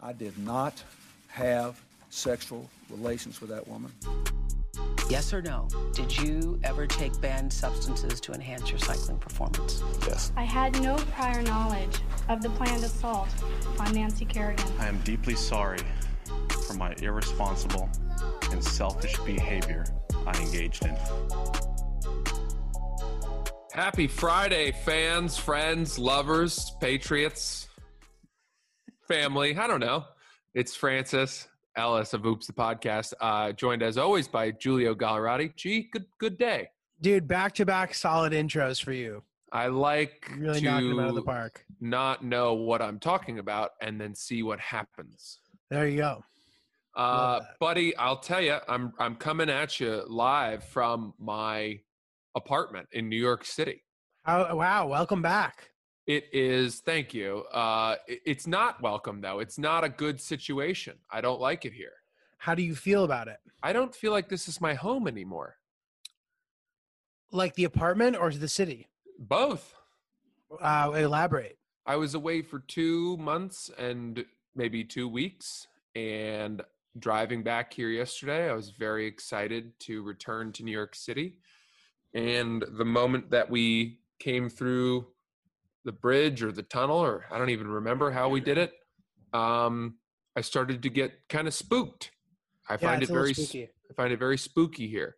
I did not have sexual relations with that woman. Yes or no? Did you ever take banned substances to enhance your cycling performance? Yes. I had no prior knowledge of the planned assault on Nancy Kerrigan. I am deeply sorry for my irresponsible and selfish behavior I engaged in. Happy Friday, fans, friends, lovers, patriots, family. I don't know. It's Francis Ellis of Oops the Podcast, uh, joined as always by Julio Gallerati. G, good good day. Dude, back to back solid intros for you. I like Really to knocking them out of the park. not know what I'm talking about and then see what happens. There you go. Uh, buddy, I'll tell you, I'm I'm coming at you live from my apartment in New York City. How, wow, welcome back. It is, thank you. Uh, it's not welcome though. It's not a good situation. I don't like it here. How do you feel about it? I don't feel like this is my home anymore. Like the apartment or the city? Both. Uh, elaborate. I was away for two months and maybe two weeks, and driving back here yesterday, I was very excited to return to New York City. And the moment that we came through the bridge or the tunnel, or I don't even remember how we did it, um, I started to get kind of spooked. I Yeah, find it very spooky. I find it very spooky here.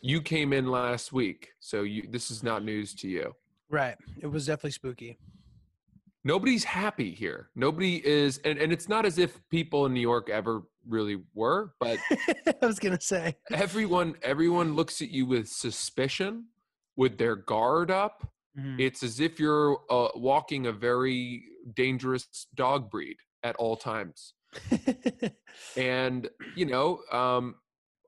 You came in last week, so you this is not news to you. Right. It was definitely spooky. Nobody's happy here. Nobody is and, and it's not as if people in New York ever really were, but I was going to say. everyone everyone looks at you with suspicion, with their guard up. Mhm. It's as if you're uh, walking a very dangerous dog breed at all times. and you know um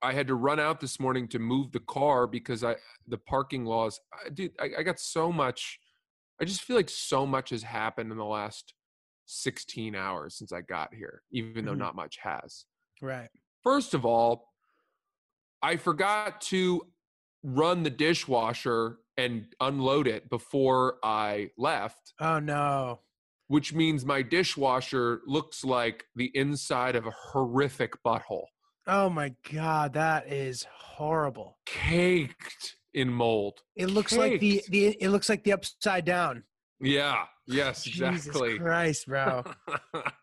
i had to run out this morning to move the car because i the parking laws I, dude I, I got so much i just feel like so much has happened in the last 16 hours since i got here even though Mhm. not much has right. first of all i forgot to run the dishwasher and unload it before i left Oh, no. which means my dishwasher looks like the inside of a horrific butthole, Oh, my God. That is horrible. caked in mold. It looks like the, the it looks like the upside down. Yeah, yes, exactly. Jesus Christ, bro.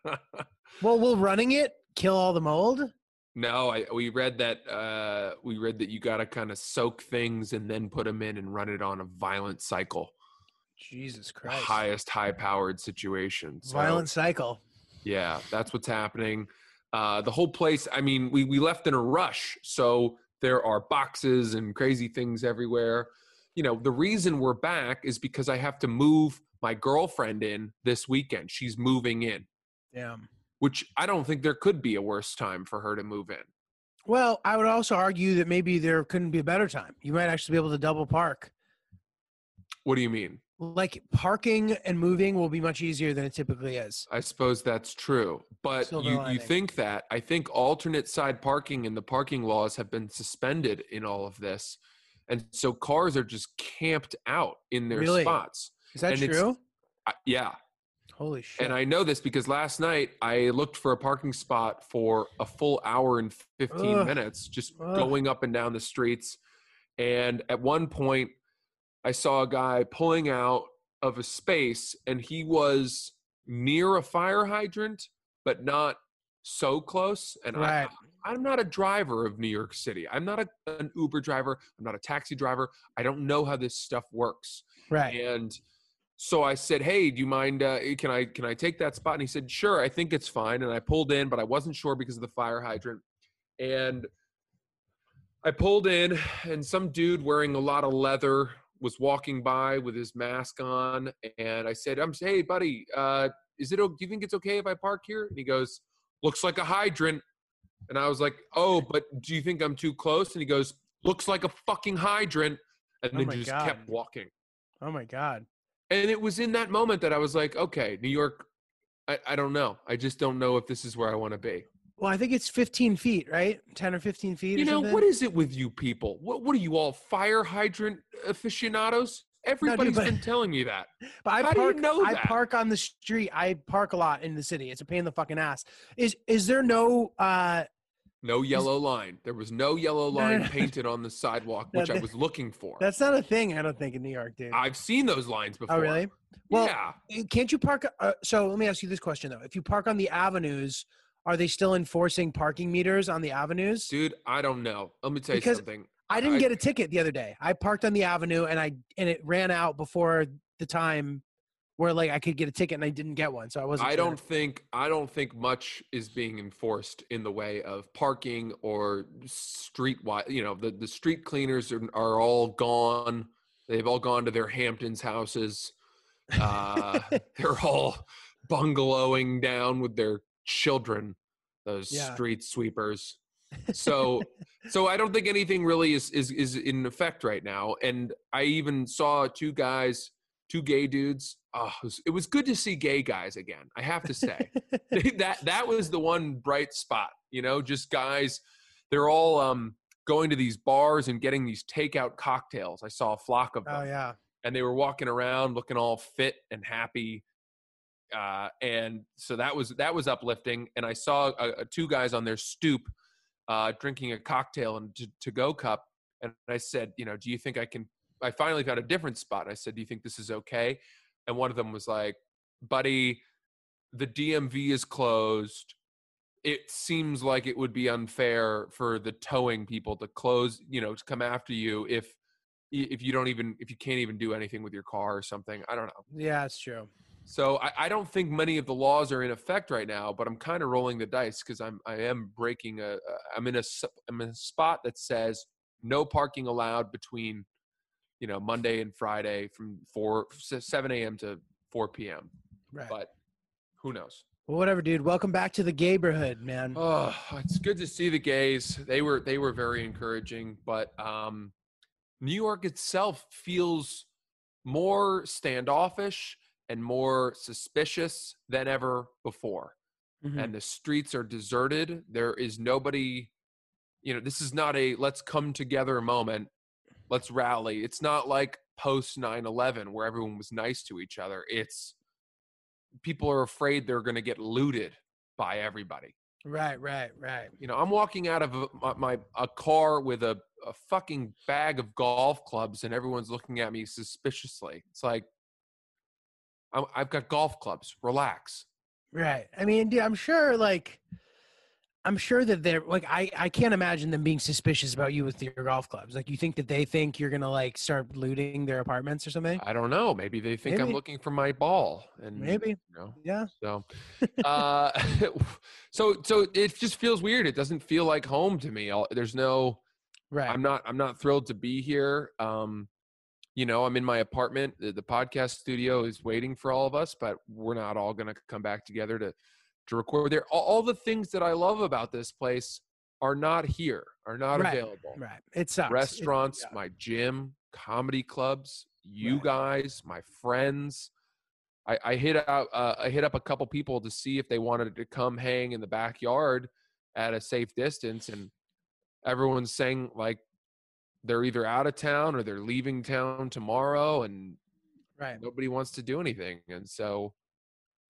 well, will running it kill all the mold? No, I, we read that uh, we read that you got to kind of soak things and then put them in and run it on a violent cycle, Jesus the Christ. highest high-powered situation. So, Violent cycle. Yeah, that's what's happening. Uh, the whole place, I mean, we, we left in a rush. So there are boxes and crazy things everywhere. You know, the reason we're back is because I have to move my girlfriend in this weekend. She's moving in, Damn. Which I don't think there could be a worse time for her to move in. Well, I would also argue that maybe there couldn't be a better time. You might actually be able to double park. What do you mean? Like parking and moving will be much easier than it typically is. I suppose that's true. But Silver you, you think that. I think alternate side parking and the parking laws have been suspended in all of this. And so cars are just camped out in their Really? spots. Is that And true? Yeah. Holy shit. And I know this because last night I looked for a parking spot for a full hour and 15 Ugh. minutes, just Ugh. going up and down the streets. And at one point, I saw a guy pulling out of a space and he was near a fire hydrant, but not so close. And right. I, I'm not a driver of New York City. I'm not a, an Uber driver. I'm not a taxi driver. I don't know how this stuff works. Right. And so I said, "Hey, do you mind? Uh, can I can I take that spot?" And he said, "Sure, I think it's fine." And I pulled in, but I wasn't sure because of the fire hydrant. And I pulled in, and some dude wearing a lot of leather was walking by with his mask on. And I said, "I'm hey, buddy, uh, is it? Do you think it's okay if I park here?" And he goes, "Looks like a hydrant." And I was like, "Oh, but do you think I'm too close?" And he goes, "Looks like a fucking hydrant." And Oh then just God. kept walking. Oh my god. And it was in that moment that I was like, okay, New York, I, I don't know. I just don't know if this is where I want to be. Well, I think it's 15 feet, right? 10 or 15 feet. You know, something? what is it with you people? What, what are you all, fire hydrant aficionados? Everybody's but- been telling me that. But I How do you park. know I park on the street. I park a lot in the city. It's a pain in the fucking ass. Is is there no? uh No yellow line. There was no yellow No, no, line no. painted on the sidewalk, which I was looking for. That's not a thing. I don't think in New York, dude. I've seen those lines before. oh really? Well, yeah. Can't you park? Uh, so let me ask you this question though: If you park on the avenues, are they still enforcing parking meters on the avenues? Dude, I don't know. Let me tell you Because something. I didn't I- get a ticket the other day. I parked on the avenue and I and it ran out before the time where like I could get a ticket and I didn't get one, so I wasn't. I sure. don't think I don't think much is being enforced in the way of parking or street wide. You know, the the street cleaners are, are all gone. They've all gone to their Hamptons houses. Uh, they're all bungalowing down with their children. Those Yeah. street sweepers. So so I don't think anything really is is is in effect right now. And I even saw two guys, two gay dudes. Oh, it was, it was good to see gay guys again. I have to say that that was the one bright spot. You know, just guys. They're all um going to these bars and getting these takeout cocktails. I saw a flock of them Oh yeah. and they were walking around looking all fit and happy uh, and so that was that was uplifting and i saw uh, two guys on their stoop uh, drinking a cocktail in a to go cup and i said you know do you think i can i finally found a different spot i said do you think this is okay? And one of them was like buddy the dmv is closed. It seems like it would be unfair for the towing people to close you know to come after you if if you don't even if you can't even do anything with your car or something. I don't know. Yeah, it's true. so I, I don't think many of the laws are in effect right now, but I'm kind of rolling the dice because I'm I am breaking a I'm in a I'm in a spot that says no parking allowed between you know Monday and Friday from four seven a.m. to four p.m. Right. But who knows? well, whatever, dude. Welcome back to the neighborhood, man. Oh, it's good to see the gays. They were they were very encouraging, but um, New York itself feels more standoffish and more suspicious than ever before. Mhm. And the streets are deserted. There is nobody. You know, this is not a let's come together moment. Let's rally. It's not like post 9/11 where everyone was nice to each other. It's people are afraid they're going to get looted by everybody Right, right, right. you know i'm walking out of a, my, my a car with a, a fucking bag of golf clubs and everyone's looking at me suspiciously it's like I'm, i've got golf clubs relax Right. I mean, dude, I'm sure like I'm sure that they're like I I can't imagine them being suspicious about you with your golf clubs. Like you think that they think you're going to like start looting their apartments or something? i don't know maybe they think i'm looking for my ball and Maybe. you know Yeah. so uh so so it just feels weird it doesn't feel like home to me I'll, there's no Right. I'm not I'm not thrilled to be here. Um, you know, I'm in my apartment. The, the podcast studio is waiting for all of us, but we're not all going to come back together to to record there. All, all the things that I love about this place are not here, are not Right, available. right. It sucks. It- Restaurants, yeah. my gym, comedy clubs, you Right. guys, my friends. I, I hit out uh, I hit up a couple people to see if they wanted to come hang in the backyard at a safe distance, and everyone's saying like they're either out of town or they're leaving town tomorrow, and Right. nobody wants to do anything. And so,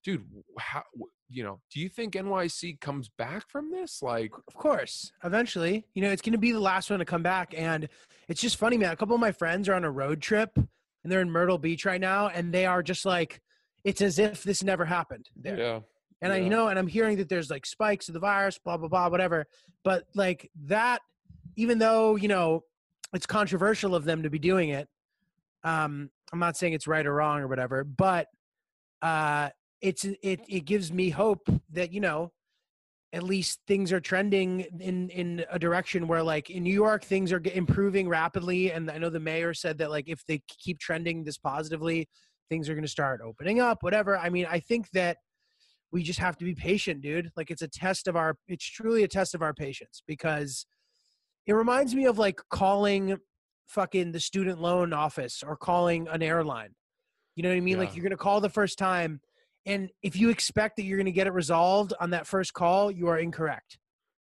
dude, how you know? Do you think NYC comes back from this? Like, Of course. Eventually, you know, it's going to be the last one to come back and it's just funny, man. A couple of my friends are on a road trip and they're in Myrtle Beach right now and they are just like it's as if this never happened there. yeah, And I you know, and I'm hearing that there's like spikes of the virus, blah blah blah, whatever. But like that, even though you know it's controversial of them to be doing it, um, I'm not saying it's right or wrong or whatever, but uh, it's it it gives me hope that you know at least things are trending in in a direction where like in New York things are improving rapidly. And I know the mayor said that like if they keep trending this positively things are going to start opening up whatever. I mean I think that we just have to be patient dude. Like it's a test of our it's truly a test of our patience because it reminds me of like calling fucking the student loan office or calling an airline. You know what I mean? Like you're going to call the first time and if you expect that you're going to get it resolved on that first call, you are incorrect.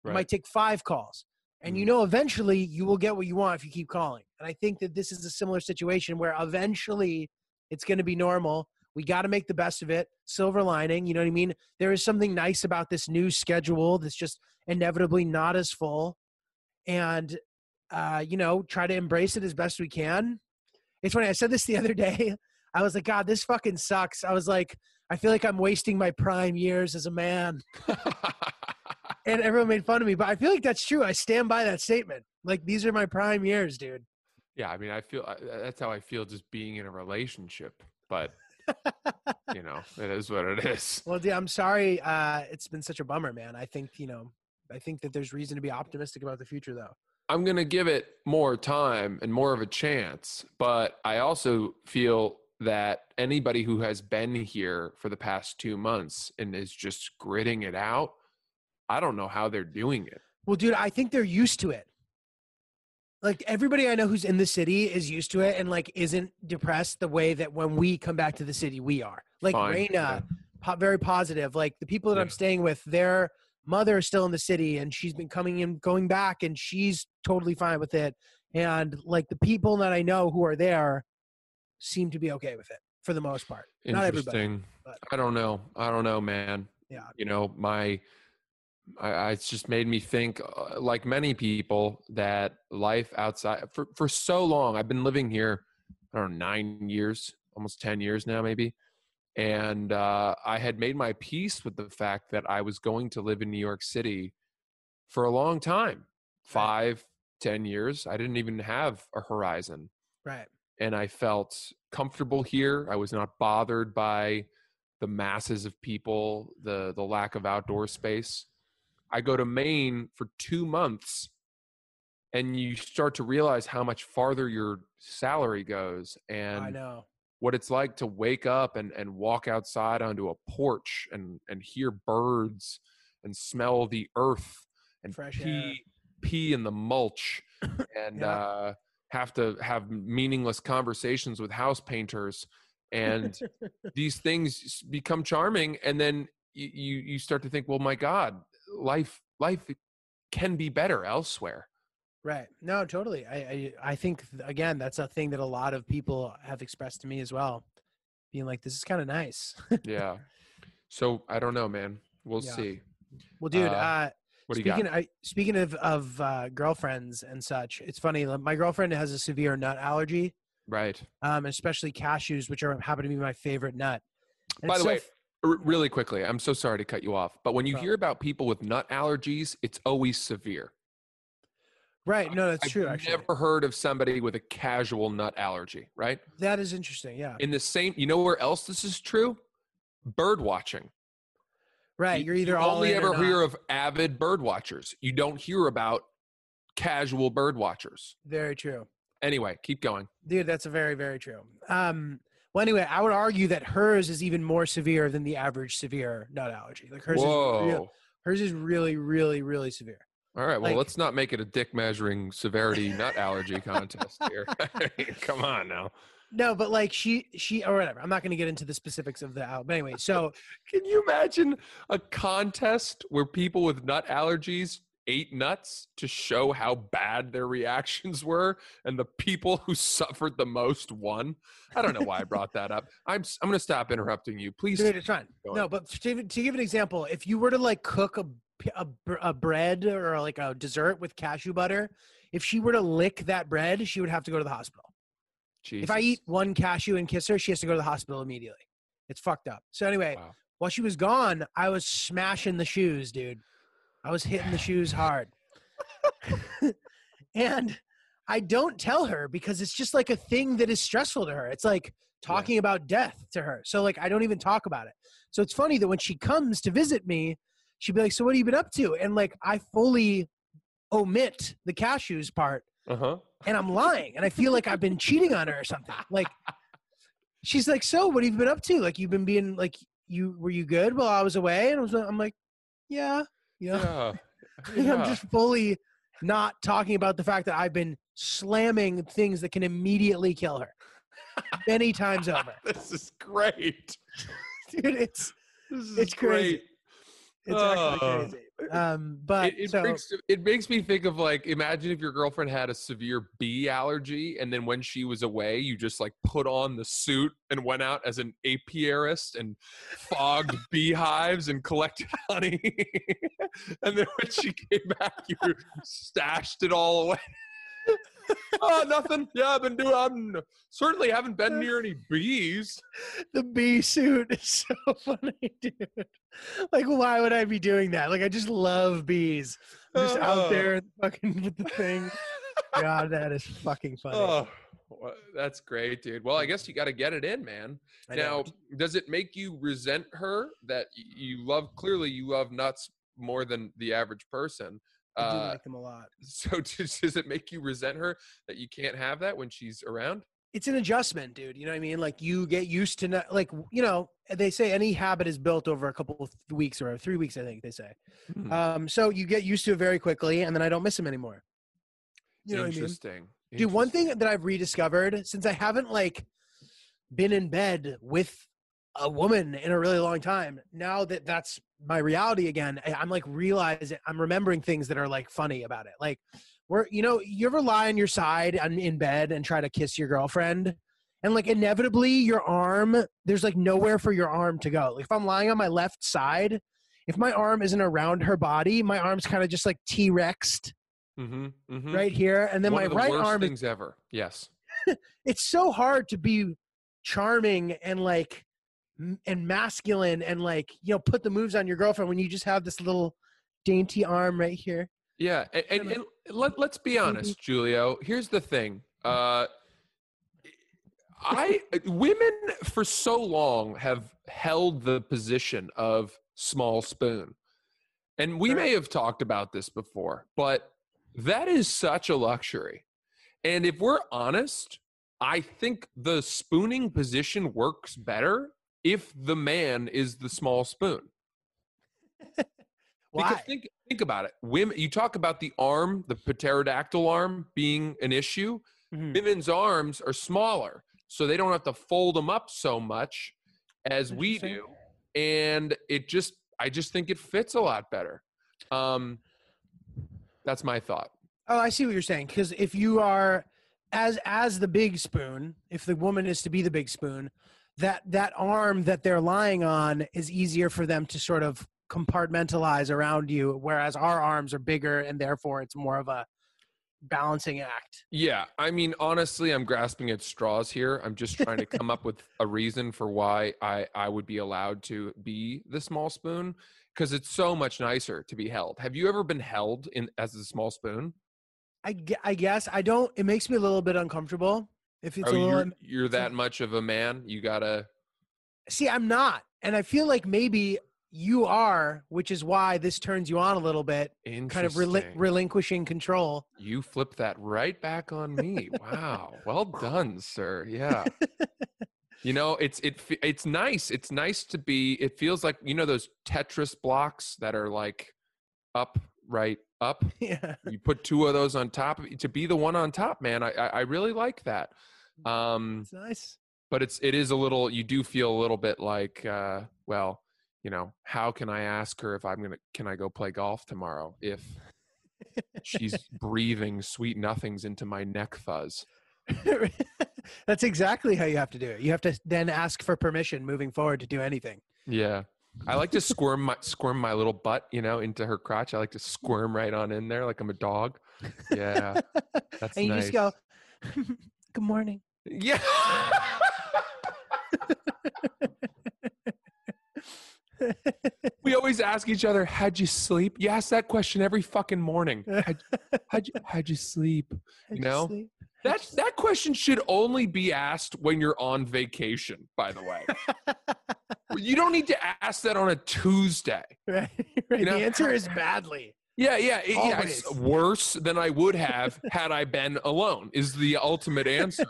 It might take five calls. And you Mm. know, eventually you will get what you want if you keep calling. And I think that this is a similar situation where eventually it's going to be normal. We got to make the best of it. Silver lining, you know what I mean? There is something nice about this new schedule that's just inevitably not as full. And, uh, you know, try to embrace it as best we can. It's funny. I said this the other day. I was like, God, this fucking sucks. I was like, I feel like I'm wasting my prime years as a man. And everyone made fun of me, but I feel like that's true. I stand by that statement. Like, these are my prime years, dude. yeah, I mean, I feel that's how I feel just being in a relationship. But you know, it is what it is. Well, dude, I'm sorry. Uh, it's been such a bummer, man. I think, you know, I think that there's reason to be optimistic about the future, though. I'm going to give it more time and more of a chance. But I also feel that anybody who has been here for the past two months and is just gritting it out, I don't know how they're doing it. Well, dude, I think they're used to it. Like everybody I know who's in the city is used to it and like isn't depressed the way that when we come back to the city we are. Like Fine, Raina, yeah. po- very positive. Like the people that I'm staying with, their mother is still in the city and she's been coming and going back and she's totally fine with it. And like the people that I know who are there seem to be okay with it for the most part. Not everybody. But- I don't know. I don't know, man. Yeah. You know, my, I, I it's just made me think, uh, like many people, that life outside for for so long. I've been living here, I don't know, nine years, almost ten years now, maybe. And uh, I had made my peace with the fact that I was going to live in New York City for a long time, five, ten years. I didn't even have a horizon Right. And I felt comfortable here. I was not bothered by the masses of people, the the lack of outdoor space. I go to Maine for 2 months and you start to realize how much farther your salary goes I and know. what it's like to wake up and, and walk outside onto a porch and, and hear birds and smell the earth and Fresh air. pee pee in the mulch and Yeah. uh, have to have meaningless conversations with house painters and these things become charming and then you, you start to think well my god life life can be better elsewhere Right. No, totally. I, I I think again that's a thing that a lot of people have expressed to me as well, being like, "This is kind of nice." yeah so i don't know man we'll Yeah. see well, dude. Uh, Uh, what do you speaking got I, speaking of of uh, girlfriends and such, it's funny. My girlfriend has a severe nut allergy, right um, especially cashews, which are happen to be my favorite nut. And By the so way, f- r- really quickly, I'm so sorry to cut you off, but when you hear about people with nut allergies, it's always severe. right? No, that's true. I've true. Actually, never heard of somebody with a casual nut allergy, right? that is interesting. Yeah. In the same, you know where else this is true? Bird watching. Right. You- You're either you all only ever hear of avid bird watchers. You don't hear about casual bird watchers. Very true. Anyway, keep going. Dude, that's a very, very true. Um, well, anyway, I would argue that hers is even more severe than the average severe nut allergy. Like hers Whoa. is real, hers is really, really, really severe. All right. Well, like- let's not make it a dick measuring severity nut allergy contest here. Come on now. No, but like she, she, or whatever. I'm not going to get into the specifics of the out. But anyway, so Can you imagine a contest where people with nut allergies ate nuts to show how bad their reactions were and the people who suffered the most won? I don't know why I brought that up. I'm I'm going to stop interrupting you. Please. dude, it's fine. No, but to, to give an example, if you were to like cook a, a, a bread or like a dessert with cashew butter, if she were to lick that bread, she would have to go to the hospital. If I eat one cashew and kiss her, she has to go to the hospital immediately. It's fucked up. So anyway, Wow. while she was gone, I was smashing the shoes, dude. I was hitting the shoes hard. and I don't tell her because it's just like a thing that is stressful to her. It's like talking about death to her. So like I don't even talk about it. So it's funny that when she comes to visit me, she'd be like, "So what have you been up to?" And like I fully omit the cashews part Uh-huh. and I'm lying and I feel like I've been cheating on her or something. Like she's like, "So, what have you been up to? Like you've been being like you were you good while I was away?" And I was I'm like, "Yeah." You know, Yeah. I'm just fully not talking about the fact that I've been slamming things that can immediately kill her many times over. this is great. Dude, it's This is It's crazy. It's actually Oh. crazy. Um, but it, it, so makes, it makes me think of like imagine if your girlfriend had a severe bee allergy and then when she was away you just like put on the suit and went out as an apiarist and fogged beehives and collected honey and then when she came back you stashed it all away oh nothing yeah i've been doing i'm certainly haven't been near any bees the bee suit is so funny, dude. Like, why would I be doing that? Like, I just love bees. I'm just Oh. out uh-huh. there fucking with the thing. God, that is fucking funny. oh well, that's great dude well i guess you got to get it in man I know. Now, does it make you resent her that you love? Clearly, you love nuts more than the average person. I do Uh, like them a lot. so, does, does it make you resent her that you can't have that when she's around? It's an adjustment, dude. You know what I mean? Like, you get used to not, like, you know, they say any habit is built over a couple of weeks or three weeks, I think they say. Hmm. Um, so you get used to it very quickly, and then I don't miss them anymore. You know what I mean? Interesting. Dude, one thing that I've rediscovered since I haven't like been in bed with a woman in a really long time, now that that's my reality again, I'm like realizing I'm remembering things that are like funny about it. Like, we're you know, you ever lie on your side and in bed and try to kiss your girlfriend, and like inevitably your arm, there's like nowhere for your arm to go. Like if I'm lying on my left side, if my arm isn't around her body, my arm's kind of just like T Rexed Mhm, mhm. right here, and then One my of the right worst arm is things ever. Yes. it's so hard to be charming and like and masculine and like you know put the moves on your girlfriend when you just have this little dainty arm right here Yeah, and, and, and let, let's be honest, Julio. Here's the thing. Uh, I women for so long have held the position of small spoon, and we may have talked about this before, but that is such a luxury. And if we're honest, I think the spooning position works better if the man is the small spoon. why Because think think about it. Women, you talk about the arm, the pterodactyl arm being an issue. Mhm. Women's arms are smaller, so they don't have to fold them up so much as we do, and it just I just think it fits a lot better. Um, that's my thought. oh i see what you're saying because if you are as as the big spoon if the woman is to be the big spoon that that arm that they're lying on is easier for them to sort of compartmentalize around you whereas our arms are bigger and therefore it's more of a balancing act Yeah, I mean, honestly, I'm grasping at straws here. I'm just trying to come up with a reason for why I I would be allowed to be the small spoon because it's so much nicer to be held. Have you ever been held in as a small spoon? I, I guess I don't. It makes me a little bit uncomfortable. If it's oh, a you're you're that much of a man. You gotta. see, I'm not, and I feel like maybe you are, which is why this turns you on a little bit, kind of Interesting. relinquishing control. You flip that right back on me. Wow. Well done, sir. Yeah. You know, it's it it's nice. It's nice to be. It feels like you know those Tetris blocks that are like up, right, up. yeah, You put two of those on top. To be the one on top, man, I I, I really like that. Um, it's nice. but it's it is a little. You do feel a little bit like, uh, well, you know, how can I ask her if I'm gonna? Can I go play golf tomorrow if she's breathing sweet nothings into my neck fuzz? That's exactly how you have to do it. You have to then ask for permission moving forward to do anything. Yeah. I like to squirm my squirm my little butt, you know, into her crotch. I like to squirm right on in there like I'm a dog. Yeah. That's nice. and you nice. just go, "Good morning." Yeah. we always ask each other, "How'd you sleep?" You ask that question every fucking morning. How'd, how'd you How'd you sleep? How'd You know? sleep? That that question should only be asked when you're on vacation. By the way, you don't need to ask that on a Tuesday. right, right. You know, the answer is badly. Yeah, yeah, it- yeah. worse than I would have had I been alone. Is the ultimate answer.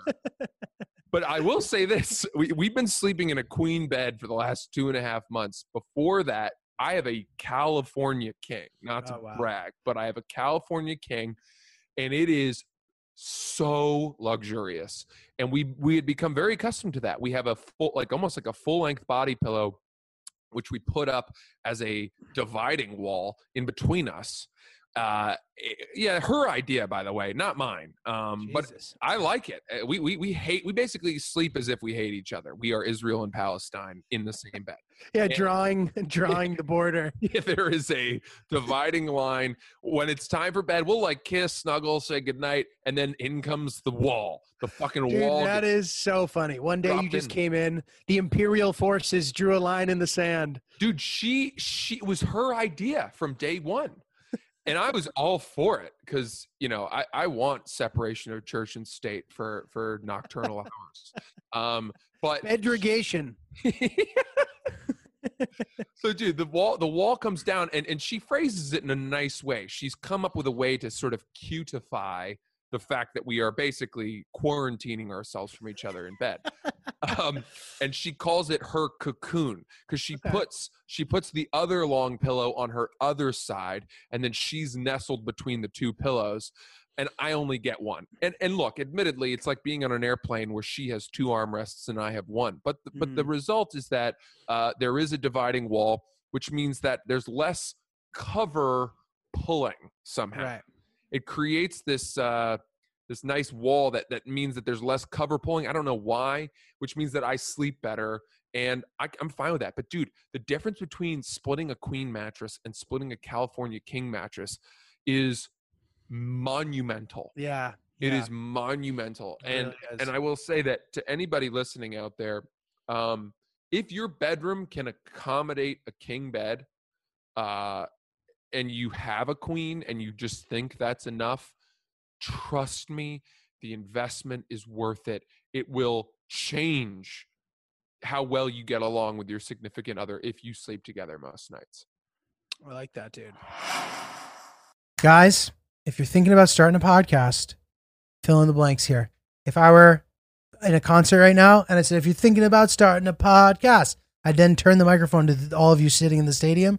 but I will say this: we, we've been sleeping in a queen bed for the last two and a half months. Before that, I have a California king. Not to Oh, wow. brag, but I have a California king, and it is so luxurious. And we we had become very accustomed to that. We have a full, like almost like a full length body pillow which we put up as a dividing wall in between us. Uh, eh, yeah, her idea, by the way, not mine. Um, but I like it. Uh, We, we we hate. We basically sleep as if we hate each other. We are Israel and Palestine in the same bed. yeah, and- drawing drawing the border. If there is a dividing line when it's time for bed, we'll like kiss, snuggle, say goodnight, and then in comes the wall. The fucking Dude, wall. that is so funny. One day you just in. came in, the Imperial forces drew a line in the sand. dude she she it was her idea from day one and i was all for it because you know i i want separation of church and state for for nocturnal hours um but Edrigation. so dude the wall the wall comes down and and she phrases it in a nice way she's come up with a way to sort of cutify the fact that we are basically quarantining ourselves from each other in bed. Um, and she calls it her cocoon because she puts she puts the other long pillow on her other side and then she's nestled between the two pillows and i only get one. And and look admittedly it's like being on an airplane where she has two armrests and i have one but the, but the result is that uh, there is a dividing wall which means that there's less cover pulling somehow. Right. It creates this uh this nice wall that that means that there's less cover pulling i don't know why which means that i sleep better and I, i'm fine with that but dude the difference between splitting a queen mattress and splitting a california king mattress is monumental Yeah. It is yeah, monumental it and really is. and i will say that to anybody listening out there um if your bedroom can accommodate a king bed uh and you have a queen and you just think that's enough trust me the investment is worth it it will change how well you get along with your significant other if you sleep together most nights I like that, dude. Guys, if you're thinking about starting a podcast, fill in the blanks here. If I were in a concert right now and I said, if you're thinking about starting a podcast, I'd then turn the microphone to all of you sitting in the stadium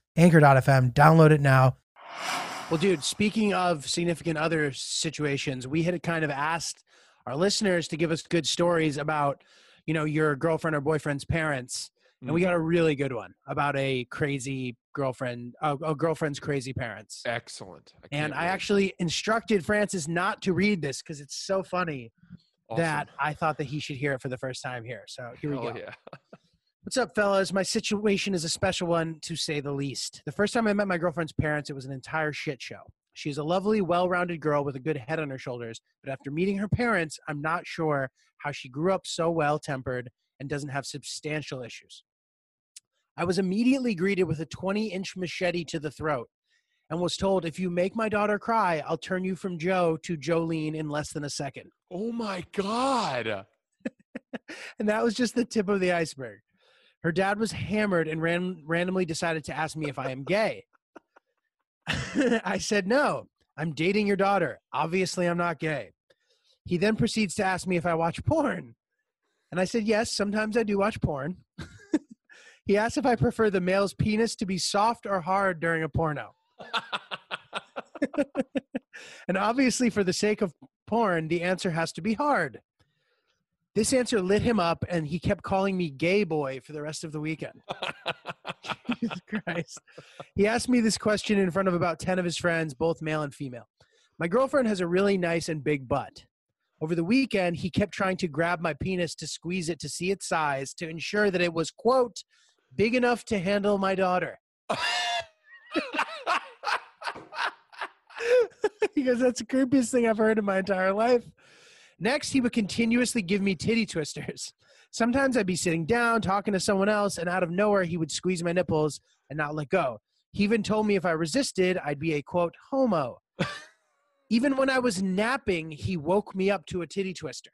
anchor.fm, download it now. Well, dude, speaking of significant other situations, we had kind of asked our listeners to give us good stories about, you know, your girlfriend or boyfriend's parents. And we mm-hmm. got a really good one about a crazy girlfriend, a, a girlfriend's crazy parents. excellent I And can't I wait. actually instructed Francis not to read this because it's so funny Awesome. that I thought that he should hear it for the first time here. So here we Hell go. yeah What's up, fellas? My situation is a special one, to say the least. The first time I met my girlfriend's parents, it was an entire shit show. She's a lovely, well rounded girl with a good head on her shoulders, but after meeting her parents, I'm not sure how she grew up so well tempered and doesn't have substantial issues. I was immediately greeted with a 20 inch machete to the throat and was told, if you make my daughter cry, I'll turn you from Joe to Jolene in less than a second. oh my god and that was just the tip of the iceberg. Her dad was hammered and ran, randomly decided to ask me if I am gay. I said, No, I'm dating your daughter. Obviously, I'm not gay. He then proceeds to ask me if I watch porn. And I said, Yes, sometimes I do watch porn. he asked if I prefer the male's penis to be soft or hard during a porno. and obviously, for the sake of porn, the answer has to be hard. This answer lit him up, and he kept calling me gay boy for the rest of the weekend. Jesus Christ. He asked me this question in front of about 10 of his friends, both male and female. My girlfriend has a really nice and big butt. Over the weekend, he kept trying to grab my penis to squeeze it to see its size to ensure that it was, quote, big enough to handle my daughter. because that's the creepiest thing I've heard in my entire life. Next, he would continuously give me titty twisters. Sometimes I'd be sitting down talking to someone else, and out of nowhere, he would squeeze my nipples and not let go. He even told me if I resisted, I'd be a quote, homo. even when I was napping, he woke me up to a titty twister.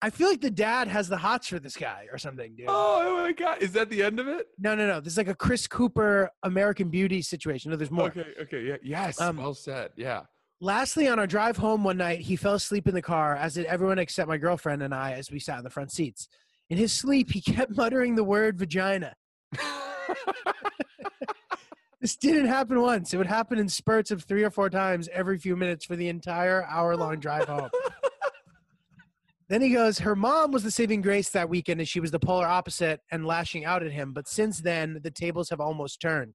I feel like the dad has the hots for this guy or something, dude. Oh my god, is that the end of it? No, no, no. This is like a Chris Cooper American Beauty situation. No, there's more. Okay, okay, yeah, yes, Um, well said. Yeah. Lastly, on our drive home one night, he fell asleep in the car, as did everyone except my girlfriend and I as we sat in the front seats. In his sleep, he kept muttering the word vagina. This didn't happen once. It would happen in spurts of three or four times every few minutes for the entire hour long drive home. then he goes, Her mom was the saving grace that weekend and she was the polar opposite and lashing out at him. But since then, the tables have almost turned.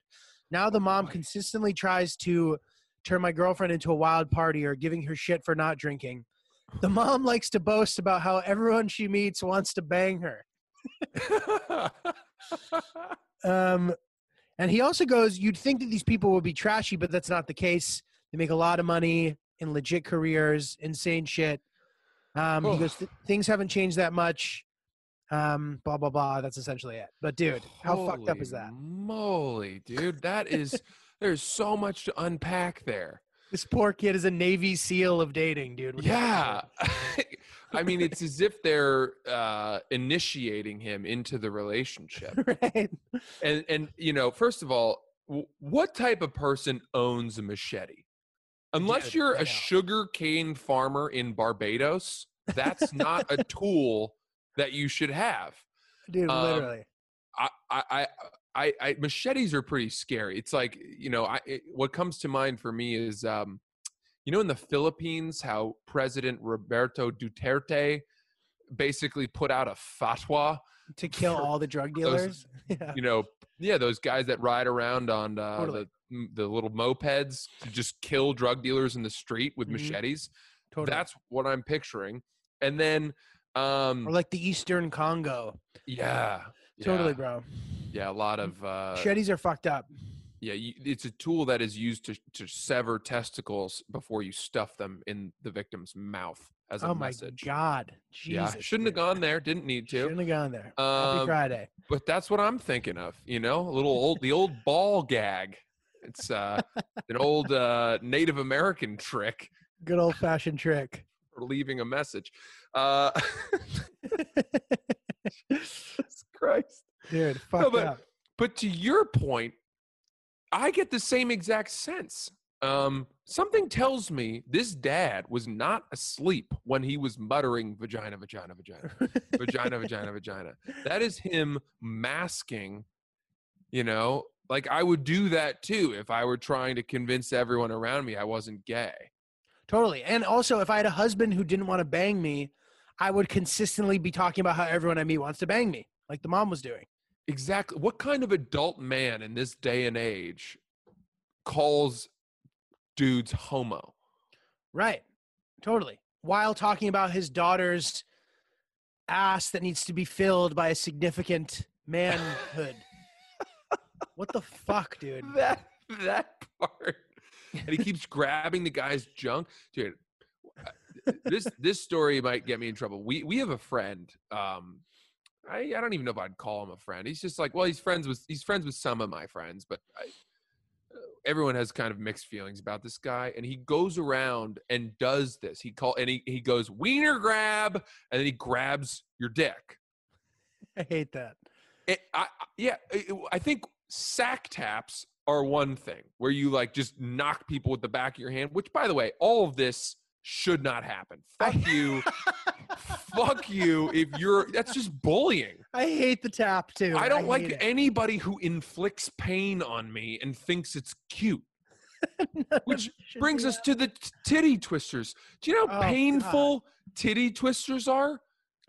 Now the mom consistently tries to turn my girlfriend into a wild party or giving her shit for not drinking. The mom likes to boast about how everyone she meets wants to bang her. Um, and he also goes, You'd think that these people would be trashy, but that's not the case. They make a lot of money in legit careers, insane shit. Um, he Oh. goes, Things haven't changed that much. Um, blah, blah, blah. That's essentially it. But, dude, how fucked up is that? Moly, dude, that is. there's so much to unpack there. This poor kid is a Navy SEAL of dating, dude. What Yeah. I mean, it's as if they're uh, initiating him into the relationship. right? And and you know, first of all, w- what type of person owns a machete? Unless you're a sugar cane farmer in Barbados, that's not a tool that you should have. Dude, Um, literally. I, I, I, I, machetes are pretty scary. It's like you know, I it, what comes to mind for me is, um, you know, in the Philippines, how President Roberto Duterte basically put out a fatwa. To kill all the drug those- dealers. yeah. You know, yeah, those guys that ride around on uh, Totally. the the little mopeds to just kill drug dealers in the street with Mhm. machetes. Totally. That's what I'm picturing. And then, um, or like the Eastern Congo. yeah, Totally, yeah, bro. Yeah, a lot of uh, Machetes are fucked up. Yeah, you, it's a tool that is used to to sever testicles before you stuff them in the victim's mouth as a Oh my message. God. Jesus, yeah, shouldn't have gone there. Didn't need to. Shouldn't have gone there. Happy Um, Friday. But that's what I'm thinking of. You know, a little old, the old ball gag. It's uh, an old uh, Native American trick Good old fashioned trick. for leaving a message. Uh, Christ. Dude, fucked but- up. But to your point, I get the same exact sense. Um, something tells me this dad was not asleep when he was muttering vagina, vagina, vagina, vagina, vagina, vagina. That is him masking, you know, like I would do that too if I were trying to convince everyone around me I wasn't gay. Totally. And also, if I had a husband who didn't want to bang me, I would consistently be talking about how everyone I meet wants to bang me, like the mom was doing. Exactly. What kind of adult man in this day and age calls dudes homo? Right. Totally. While talking about his daughter's ass that needs to be filled by a significant manhood. what the fuck, dude? that that part and he keeps grabbing the guy's junk dude uh, this this story might get me in trouble we we have a friend um I, I don't even know if I'd call him a friend. He's just like, well, he's friends with he's friends with some of my friends, but I, uh, everyone has kind of mixed feelings about this guy. And he goes around and does this. He call and he he goes wiener grab, and then he grabs your dick. I hate that. It, I, I- yeah, it- I think sack taps are one thing where you like just knock people with the back of your hand. Which, by the way, all of this should not happen. Fuck you, fuck you. If you're, that's just bullying. I hate the tap too. I don't hate like anybody who inflicts pain on me and thinks it's cute. Which brings us to the t- titty twisters. Do you know Oh, how God. painful titty twisters are?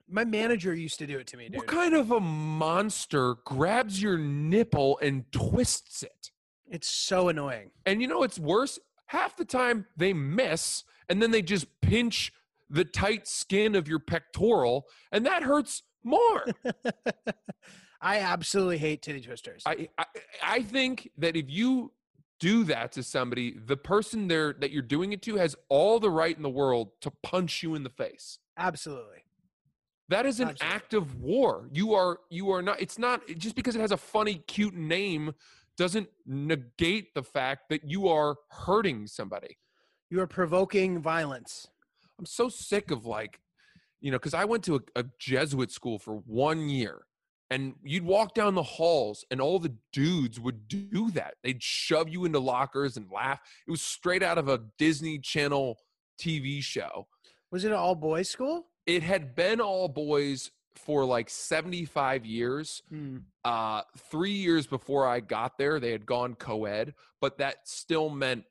My manager used to do it to me, dude. What kind of a monster grabs your nipple and twists it? It's so annoying. And you know what's worse? Half the time they miss and then they just pinch the tight skin of your pectoral and that hurts more. I absolutely hate titty twisters. I, I I think that if you do that to somebody, the person there that you're doing it to has all the right in the world to punch you in the face. absolutely. That is an Absolutely. act of war. You are you are not it's not just because it has a funny cute name doesn't negate the fact that you are hurting somebody. You are provoking violence. I'm so sick of like you know, because I went to a, a Jesuit school for one year, and you'd walk down the halls, and all the dudes would do that. They'd shove you into lockers and laugh. It was straight out of a Disney Channel TV show. Was it an all boys school? It had been all boys for like 75 years. Hmm. Uh, three years before I got there, they had gone co-ed, but that still meant,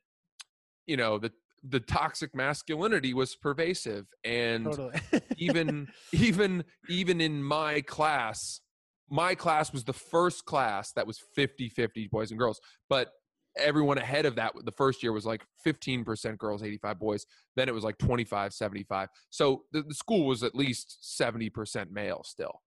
you know, the the toxic masculinity was pervasive, and Totally. even even even in my class, my class was the first class that was 50-50 boys and girls, but everyone ahead of that the first year was like 15% girls 85 boys then it was like 25 75 so the, the school was at least 70% male still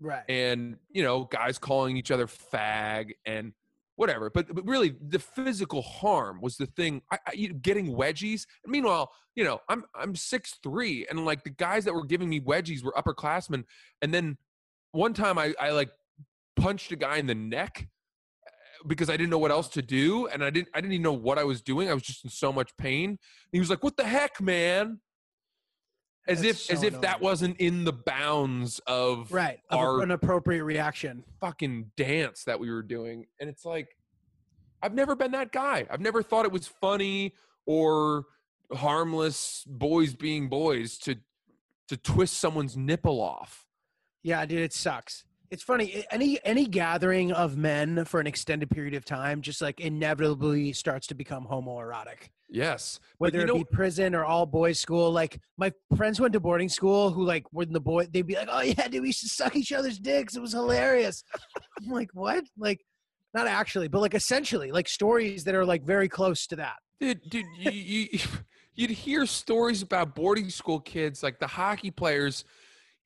right. and you know guys calling each other fag and whatever but, but really the physical harm was the thing I, I, you- getting wedgies meanwhile you know i'm i'm six three and like the guys that were giving me wedgies were upperclassmen and then one time i i like punched a guy in the neck uh, because I didn't know what else to do, and I didn't I didn't even know what I was doing. I was just in so much pain. And he was like, "What the heck, man?" As That's if as so if that wasn't in the bounds of right. Of our an appropriate reaction. fucking dance that we were doing. And it's like, I've never been that guy. I've never thought it was funny or harmless boys being boys to to twist someone's nipple off. Yeah, dude, it sucks. It's funny. Any any gathering of men for an extended period of time just like inevitably starts to become homoerotic. Yes. Whether it know, be prison or all boys school. Like my friends went to boarding school who like when the boy they'd be like, Oh yeah, dude, we used to suck each other's dicks. It was hilarious. I'm like, what? Like not actually, but like essentially, like stories that are like very close to that. dude, dude you, you, you'd hear stories about boarding school kids, like the hockey players,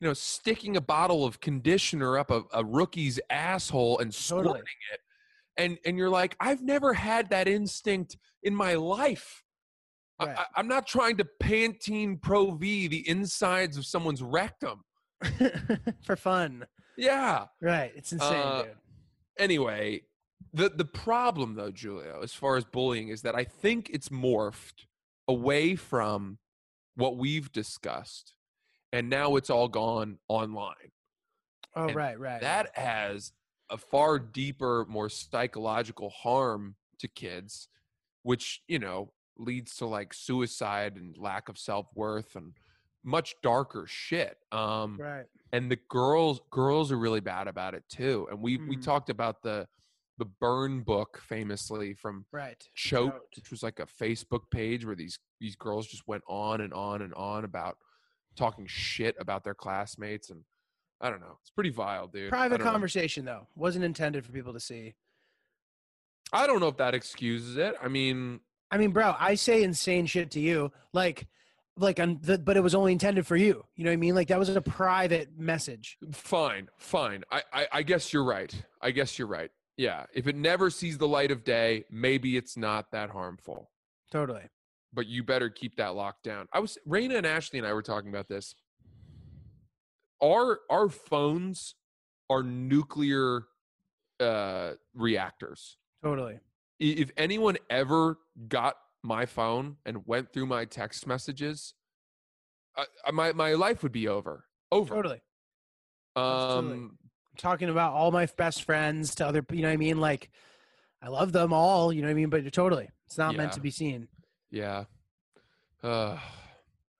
you know, sticking a bottle of conditioner up a, a rookie's asshole and squirting Totally. it. And and you're like, I've never had that instinct in my life. Right. I, I'm not trying to Pantene Pro V the insides of someone's rectum. for fun. Yeah. Right. It's insane, Uh, dude. anyway, the the problem though, Julio, as far as bullying, is that I think it's morphed away from what we've discussed, and now it's all gone online. Oh, and right, right. That has a far deeper, more psychological harm to kids, which you know leads to like suicide and lack of self worth and much darker shit. Um, right. and the girls girls are really bad about it too and we we Mhm. talked about the the burn book famously from Right. Choked. which was like a facebook page where these these girls just went on and on and on about talking shit about their classmates and i don't know it's pretty vile dude Private don't know. conversation though. Wasn't intended for people to see. i don't know if that excuses it i mean I mean, bro, I say insane shit to you, like, like, on the, but it was only intended for you. You know what I mean? Like that was a private message. fine fine I, I i guess you're right i guess you're right yeah if it never sees the light of day maybe it's not that harmful Totally. But you better keep that locked down. I was Raina and Ashley and I were talking about this. Our our phones are nuclear uh reactors. Totally. If anyone ever got my phone and went through my text messages, uh, my my life would be over. Over. Totally. Um Talking about all my best friends to other, you know what I mean? Like, I love them all. You know what I mean? But totally, it's not meant to be seen. Yeah. Uh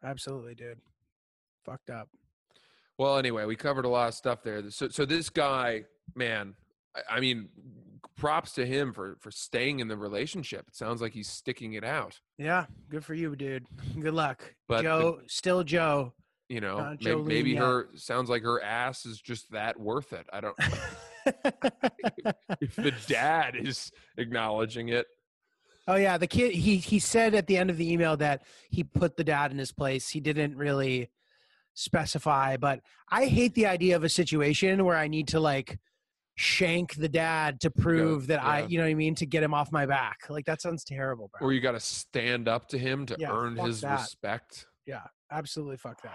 Absolutely, dude. Fucked up. Well, anyway, we covered a lot of stuff there. So, so this guy, man, I, I mean, props to him for for staying in the relationship. It sounds like he's sticking it out. Yeah. Good for you, dude. Good luck, But the- Joe. still Joe. You know, Not maybe, maybe her sounds like her ass is just that worth it. I don't. if the dad is acknowledging it, Oh yeah, the kid he he said at the end of the email that he put the dad in his place. He didn't really specify, but I hate the idea of a situation where I need to like shank the dad to prove that I, you know what I mean, to get him off my back. Like that sounds terrible, bro. or you got to stand up to him to Yeah, earn his that. respect. yeah, absolutely fuck that.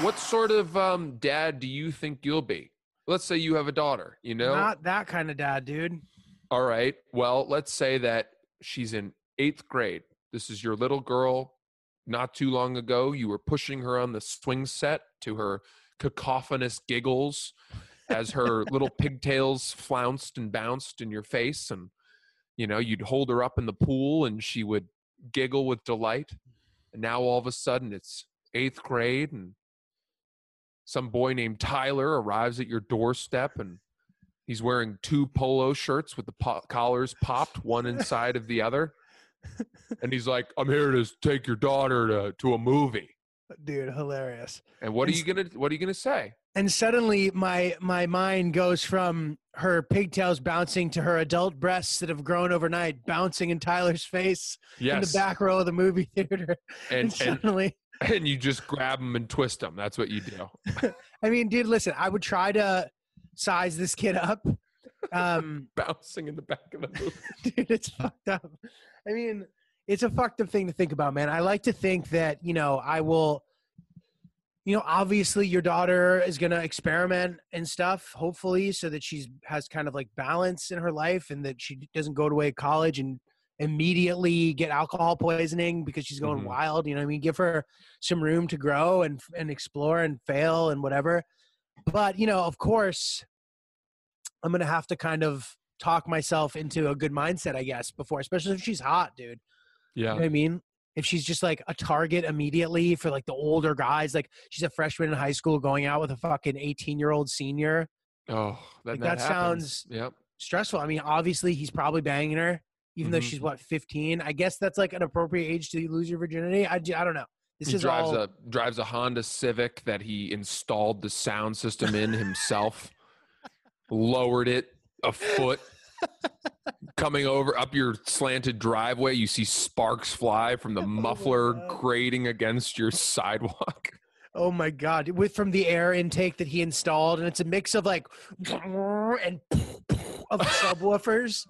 What sort of um, dad do you think you'll be? Let's say you have a daughter. You know, Not that kind of dad, dude. All right. Well, let's say that she's in eighth grade. This is your little girl. not too long ago you were pushing her on the swing set to her cacophonous giggles as her little pigtails flounced and bounced in your face and you know you'd hold her up in the pool and she would giggle with delight and now all of a sudden it's eighth grade and some boy named tyler arrives at your doorstep and he's wearing two polo shirts with the po- collars popped one inside of the other and he's like i'm here to take your daughter to, to a movie Dude, hilarious. and what are you gonna what are you gonna say And suddenly my my mind goes from her pigtails bouncing to her adult breasts that have grown overnight bouncing in Tyler's face in the back row of the movie theater. And, and, and suddenly and you just grab them and twist them. That's what you do. I mean, dude, listen, I would try to size this kid up. Um Bouncing in the back of the dude, it's fucked up. I mean, it's a fucked up thing to think about, man. I like to think that, you know, I will, you know, obviously your daughter is going to experiment and stuff, hopefully, so that she's has kind of like balance in her life and that she doesn't go away to college and immediately get alcohol poisoning because she's going Mhm. wild. You know I mean? Give her some room to grow and and explore and fail and whatever. But, you know, of course, I'm going to have to kind of talk myself into a good mindset, I guess, before, especially if she's hot, dude. You know Yeah. what I mean? If she's just like a target immediately for like the older guys, like she's a freshman in high school going out with a fucking 18 year old senior, Oh, that, Like, that, that sounds- Yep. stressful. I mean, obviously he's probably banging her, even though Mhm. she's what 15. I guess that's like an appropriate age to lose your virginity. I, I don't know. This he is drives all a drives a Honda Civic that he installed the sound system in himself. lowered it a foot. Coming over up your slanted driveway, you see sparks fly from the Oh muffler grating against your sidewalk. Oh my god! With from the air intake that he installed, and it's a mix of like and of subwoofers,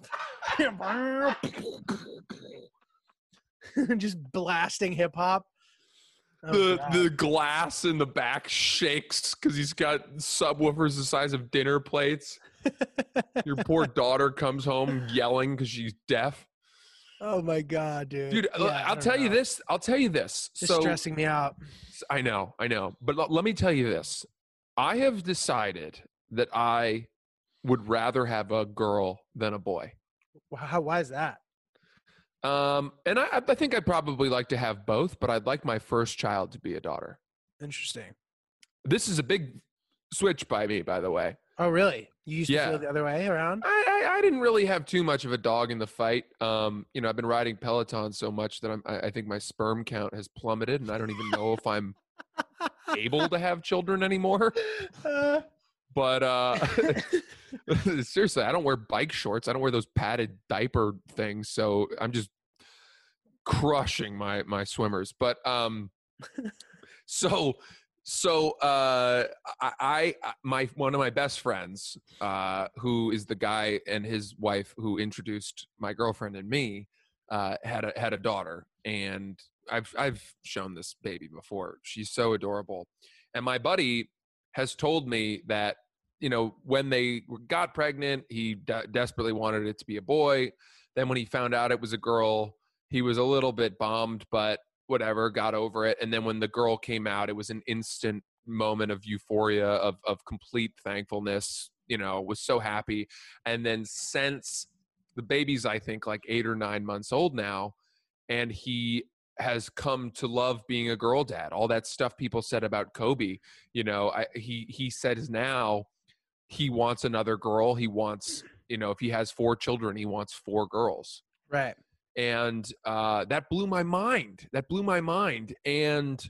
just blasting hip hop. Oh, the God. the glass in the back shakes because he's got subwoofers the size of dinner plates. Your poor daughter comes home yelling because she's deaf. oh my god, dude! Dude, Yeah, I'll tell you this. I'll tell you this. It's so stressing me out. I know, I know. But l- let me tell you this. I have decided that I would rather have a girl than a boy. How? Why is that? Um, and I, I think I'd probably like to have both, but I'd like my first child to be a daughter. Interesting. This is a big switch by me, by the way. Oh, really? You used to feel the other way around? I, I, I didn't really have too much of a dog in the fight. Um, you know, I've been riding Peloton so much that I'm, I, I think my sperm count has plummeted, and I don't even know if I'm able to have children anymore. Uh, But uh, seriously, I don't wear bike shorts. I don't wear those padded diaper things. So I'm just crushing my my swimmers. But um, so so uh, I, I my one of my best friends, uh, who is the guy and his wife who introduced my girlfriend and me, uh, had a had a daughter, and I've I've shown this baby before. She's so adorable, and my buddy has told me that you know when they got pregnant, he de- desperately wanted it to be a boy. Then when he found out it was a girl, he was a little bit bummed, but whatever, got over it. And then when the girl came out, it was an instant moment of euphoria, of of complete thankfulness. You know, was so happy. And then since the baby's, I think, like eight or nine months old now, and he has come to love being a girl dad. All that stuff people said about Kobe, you know, I, he he says now he wants another girl. He wants, you know, if he has four children, he wants four girls right. and uh, that blew my mind that blew my mind and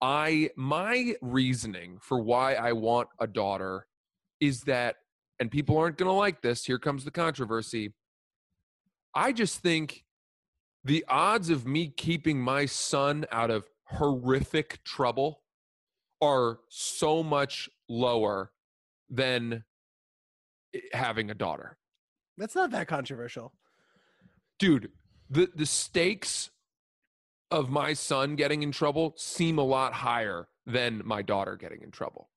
i my reasoning for why i want a daughter is that and people aren't going to like this here comes the controversy i just think the odds of me keeping my son out of horrific trouble are so much lower than eh, having a daughter That's not that controversial. dude the the stakes of my son getting in trouble seem a lot higher than my daughter getting in trouble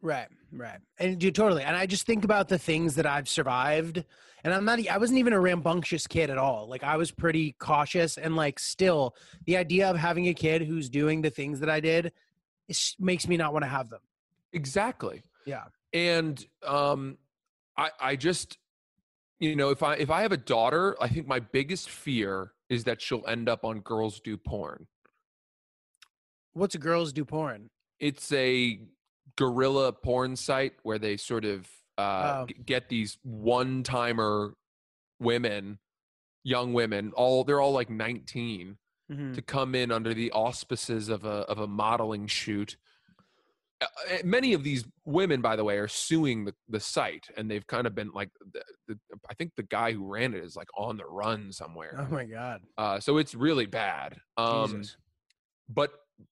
Right, right. And dude, totally. And I just think about the things that I've survived. And I'm not, I wasn't even a rambunctious kid at all. Like, I was pretty cautious. And, like, still, the idea of having a kid who's doing the things that I did makes me not want to have them. Exactly. Yeah. And um, I I just you know if I if I have a daughter, I think my biggest fear is that she'll end up on girls do porn. What's a girls do porn? It's a guerrilla porn site where they sort of uh, Oh. g- get these one timer women, young women, all they're all like 19 Mhm. to come in under the auspices of a of a modeling shoot. Many of these women, by the way, are suing the, the site, and they've kind of been like, the, the, I think the guy who ran it is like on the run somewhere. Oh my God. Uh, so it's really bad. Um, but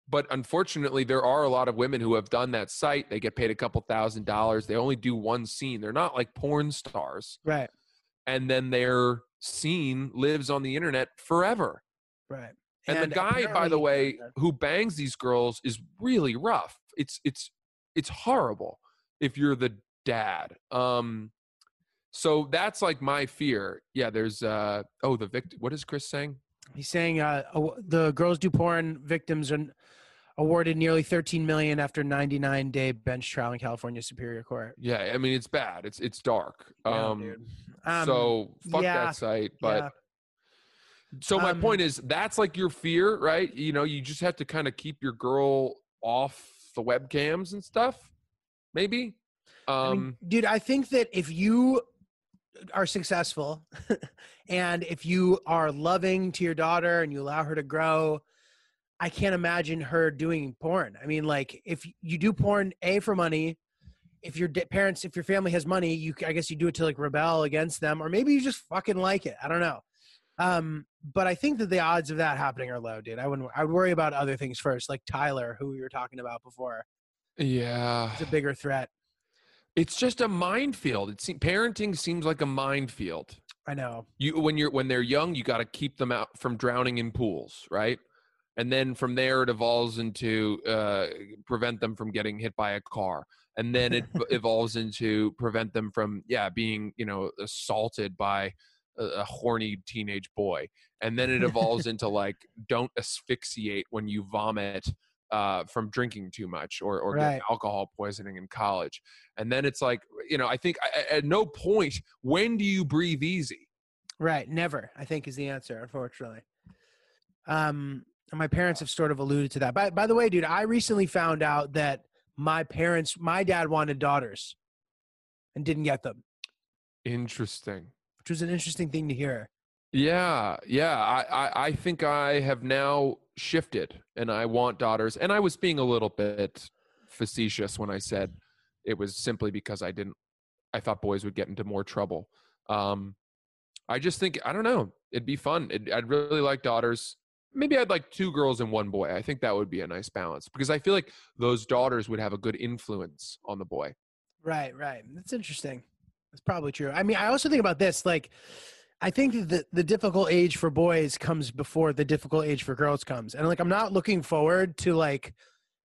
but unfortunately, there are a lot of women who have done that site. They get paid a couple thousand dollars. They only do one scene. They're not like porn stars, Right, and then their scene lives on the internet forever. right. And, the guy, by the way, who bangs these girls is really rough. It's it's it's horrible if you're the dad. Um so that's like my fear. Yeah, there's uh oh the victim what is Chris saying? He's saying uh, the girls do porn victims are awarded nearly 13 million after 99 day bench trial in California Superior Court. Yeah, I mean it's bad. It's it's dark. Yeah, um. Um, so fuck yeah, that site. But yeah. so my Um, point is that's like your fear, right? You know, you just have to kind of keep your girl off the webcams and stuff. Maybe. Um I mean, dude, I think that if you are successful and if you are loving to your daughter and you allow her to grow, I can't imagine her doing porn. I mean, like if you do porn, a for money. If your parents, if your family has money, you I guess you do it to like rebel against them, or maybe you just fucking like it. I don't know. Um, but I think that the odds of that happening are low, dude. I wouldn't. I would worry about other things first, like Tyler, who we were talking about before. yeah. It's a bigger threat. It's just a minefield. It seems parenting seems like a minefield. I know. You when you're when they're young, you got to keep them out from drowning in pools, right? And then from there, it evolves into uh, prevent them from getting hit by a car, and then it evolves into prevent them from yeah being you know assaulted by a, a horny teenage boy, and then it evolves into like don't asphyxiate when you vomit uh, from drinking too much or or Right. alcohol poisoning in college, and then it's like you know I think at no point when do you breathe easy. Right, never. I think is the answer, unfortunately. Um, and my parents have sort of alluded to that. By by the way, dude, I recently found out that my parents, my dad wanted daughters, and didn't get them, Interesting. Which was an interesting thing to hear. Yeah, yeah. I, I, I think I have now shifted and I want daughters. And I was being a little bit facetious when I said it was simply because I didn't, I thought boys would get into more trouble. Um, I just think, I don't know, it'd be fun. It, I'd really like daughters. Maybe I'd like two girls and one boy. I think that would be a nice balance because I feel like those daughters would have a good influence on the boy. Right, right. That's interesting. That's probably true. I mean, I also think about this. Like, I think that the the difficult age for boys comes before the difficult age for girls comes, and like, I'm not looking forward to like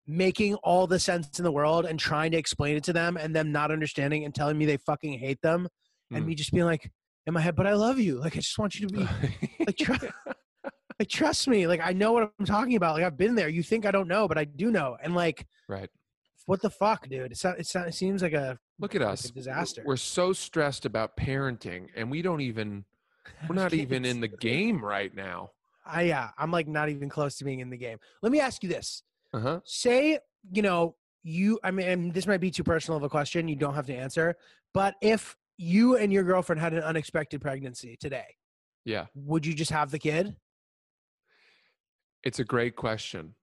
making all the sense in the world and trying to explain it to them, and them not understanding and telling me they fucking hate them, and Mm. me just being like in my head, but I love you. Like, I just want you to be like, tr- like trust me. Like, I know what I'm talking about. Like, I've been there. You think I don't know, but I do know. And like, right. What the fuck, dude? It's not, it's not, it seems like a Look at like a us. W- disaster. We're so stressed about parenting and we don't even we're not even in the game right now. I yeah, I'm like not even close to being in the game. Let me ask you this: Uh-huh. Say you know you, I mean, and this might be too personal of a question. You don't have to answer. But if you and your girlfriend had an unexpected pregnancy today, Yeah. would you just have the kid? It's a great question.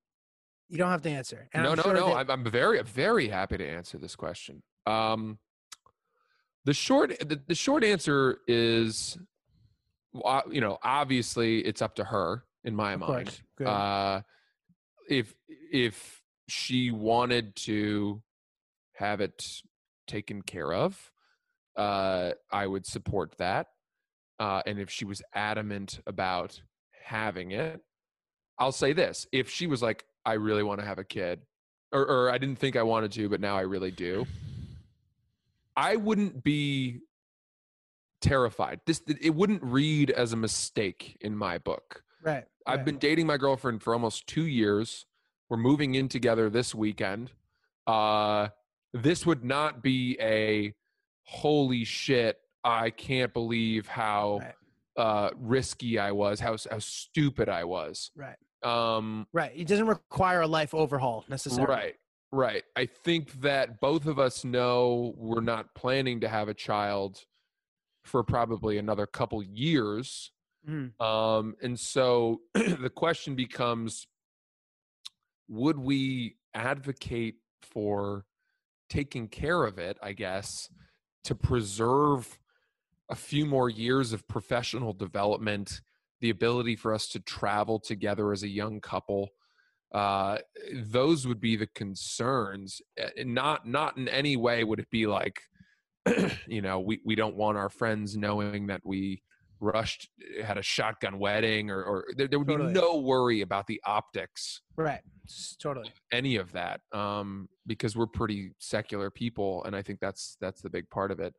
You don't have to answer. And no, I'm no, sure no. that- I'm, I'm very, very happy to answer this question. Um, the short, the, the short answer is, uh, you know, obviously it's up to her in my Of mind. Uh, if if she wanted to have it taken care of, uh, I would support that. Uh, and if she was adamant about having it, I'll say this: if she was like, "I really want to have a kid," or, or I didn't think I wanted to, but now I really do. I wouldn't be terrified. This it wouldn't read as a mistake in my book. Right. I've right. been dating my girlfriend for almost two years. We're moving in together this weekend. Uh, this would not be a holy shit. I can't believe how Right. uh, risky I was, how how stupid I was. right. Um, Right. It doesn't require a life overhaul necessarily. Right, right. I think that both of us know we're not planning to have a child for probably another couple years. Mhm. Um, and so the question becomes would we advocate for taking care of it, I guess, to preserve a few more years of professional development, the ability for us to travel together as a young couple? Uh, those would be the concerns. Uh, Not not in any way would it be like, you know, we, we don't want our friends knowing that we rushed had a shotgun wedding or, or there, there would Totally. be no worry about the optics Right. Totally. any of that um, because we're pretty secular people and i think that's that's the big part of it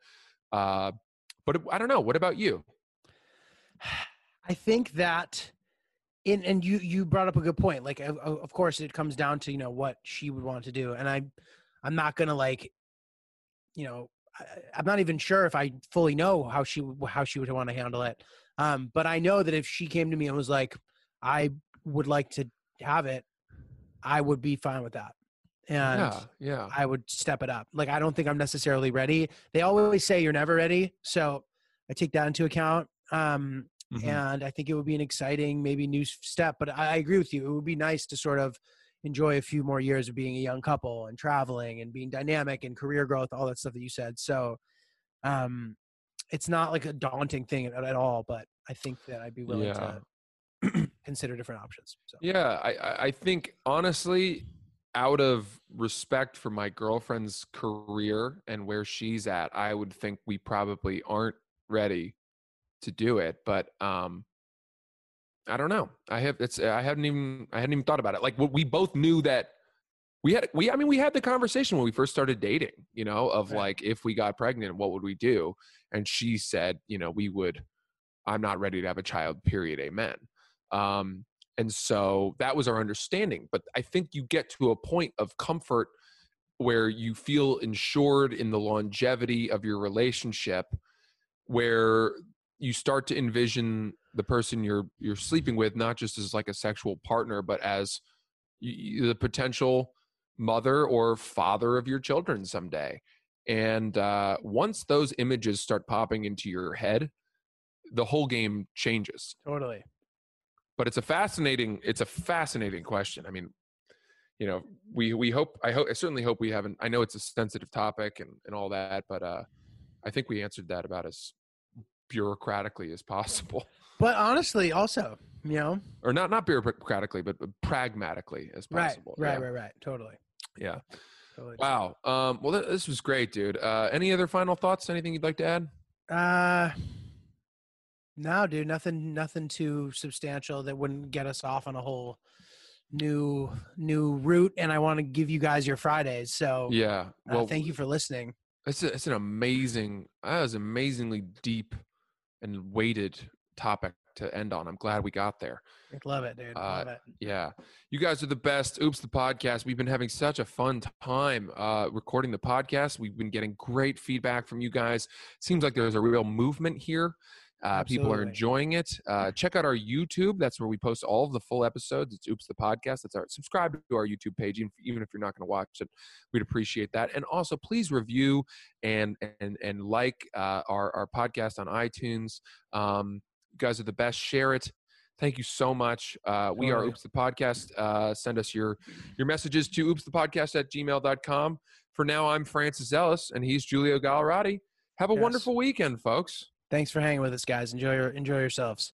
uh, but i don't know what about you I think that in and you you brought up a good point. Like of, of course it comes down to, you know, what she would want to do. And I I'm not going to like you know, I, I'm not even sure if I fully know how she would- how she would want to handle it. Um but I know that if she came to me and was like I would like to have it, I would be fine with that. And yeah yeah I would step it up. Like I don't think I'm necessarily ready. They always say you're never ready, so I take that into account. Um, Mhm. and I think it would be an exciting, maybe new step. But I, agree with you. It would be nice to sort of enjoy a few more years of being a young couple and traveling and being dynamic and career growth, all that stuff that you said. So, um, it's not like a daunting thing at, at all. But I think that I'd be willing Yeah. to consider different options. So. Yeah, I- I think honestly, out of respect for my girlfriend's career and where she's at, I would think we probably aren't ready to do it. But um, I don't know. I have it's I hadn't even I hadn't even thought about it. Like we both knew that we had we I mean we had the conversation when we first started dating, you know, of Right. like if we got pregnant, what would we do? And she said, you know, we would. I'm not ready to have a child. Period. Amen. Um, and so that was our understanding. But I think you get to a point of comfort where you feel insured in the longevity of your relationship, where you start to envision the person you're you're sleeping with not just as like a sexual partner, but as the potential mother or father of your children someday. And uh, once those images start popping into your head, the whole game changes Totally. but it's a fascinating it's a fascinating question i mean you know we we hope i hope i certainly hope we haven't i know it's a sensitive topic and and all that but uh i think we answered that about as bureaucratically as possible But honestly, also, you know, or not not bureaucratically but pragmatically as possible right, yeah. right, right. Totally. yeah totally. wow um well th- this was great dude uh any other final thoughts anything you'd like to add Uh no, dude, nothing nothing too substantial that wouldn't get us off on a whole new new route and I want to give you guys your Fridays. So yeah uh, well thank you for listening. it's, a, it's an amazing that was amazingly deep and weighted topic to end on i'm glad we got there Love it, dude. Uh, Love it. Yeah. You guys are the best. Oops, the podcast. We've been having such a fun time uh, recording the podcast. We've been getting great feedback from you guys. Seems like there's a real movement here. Uh, people are enjoying it. Uh, check out our YouTube. That's where we post all of the full episodes. It's Oops the podcast. That's our subscribe to our YouTube page, even, even if you're not going to watch it. We'd appreciate that. And also, please review and and and like uh, our our podcast on iTunes. Um, you guys are the best. Share it. Thank you so much. Uh, we are Oops the Podcast. Uh, send us your your messages to oopsthepodcast at gmail.com. For now, I'm Francis Ellis and he's Julio Gallerati. Have a Yes. wonderful weekend, folks. Thanks for hanging with us, guys. Enjoy your enjoy yourselves.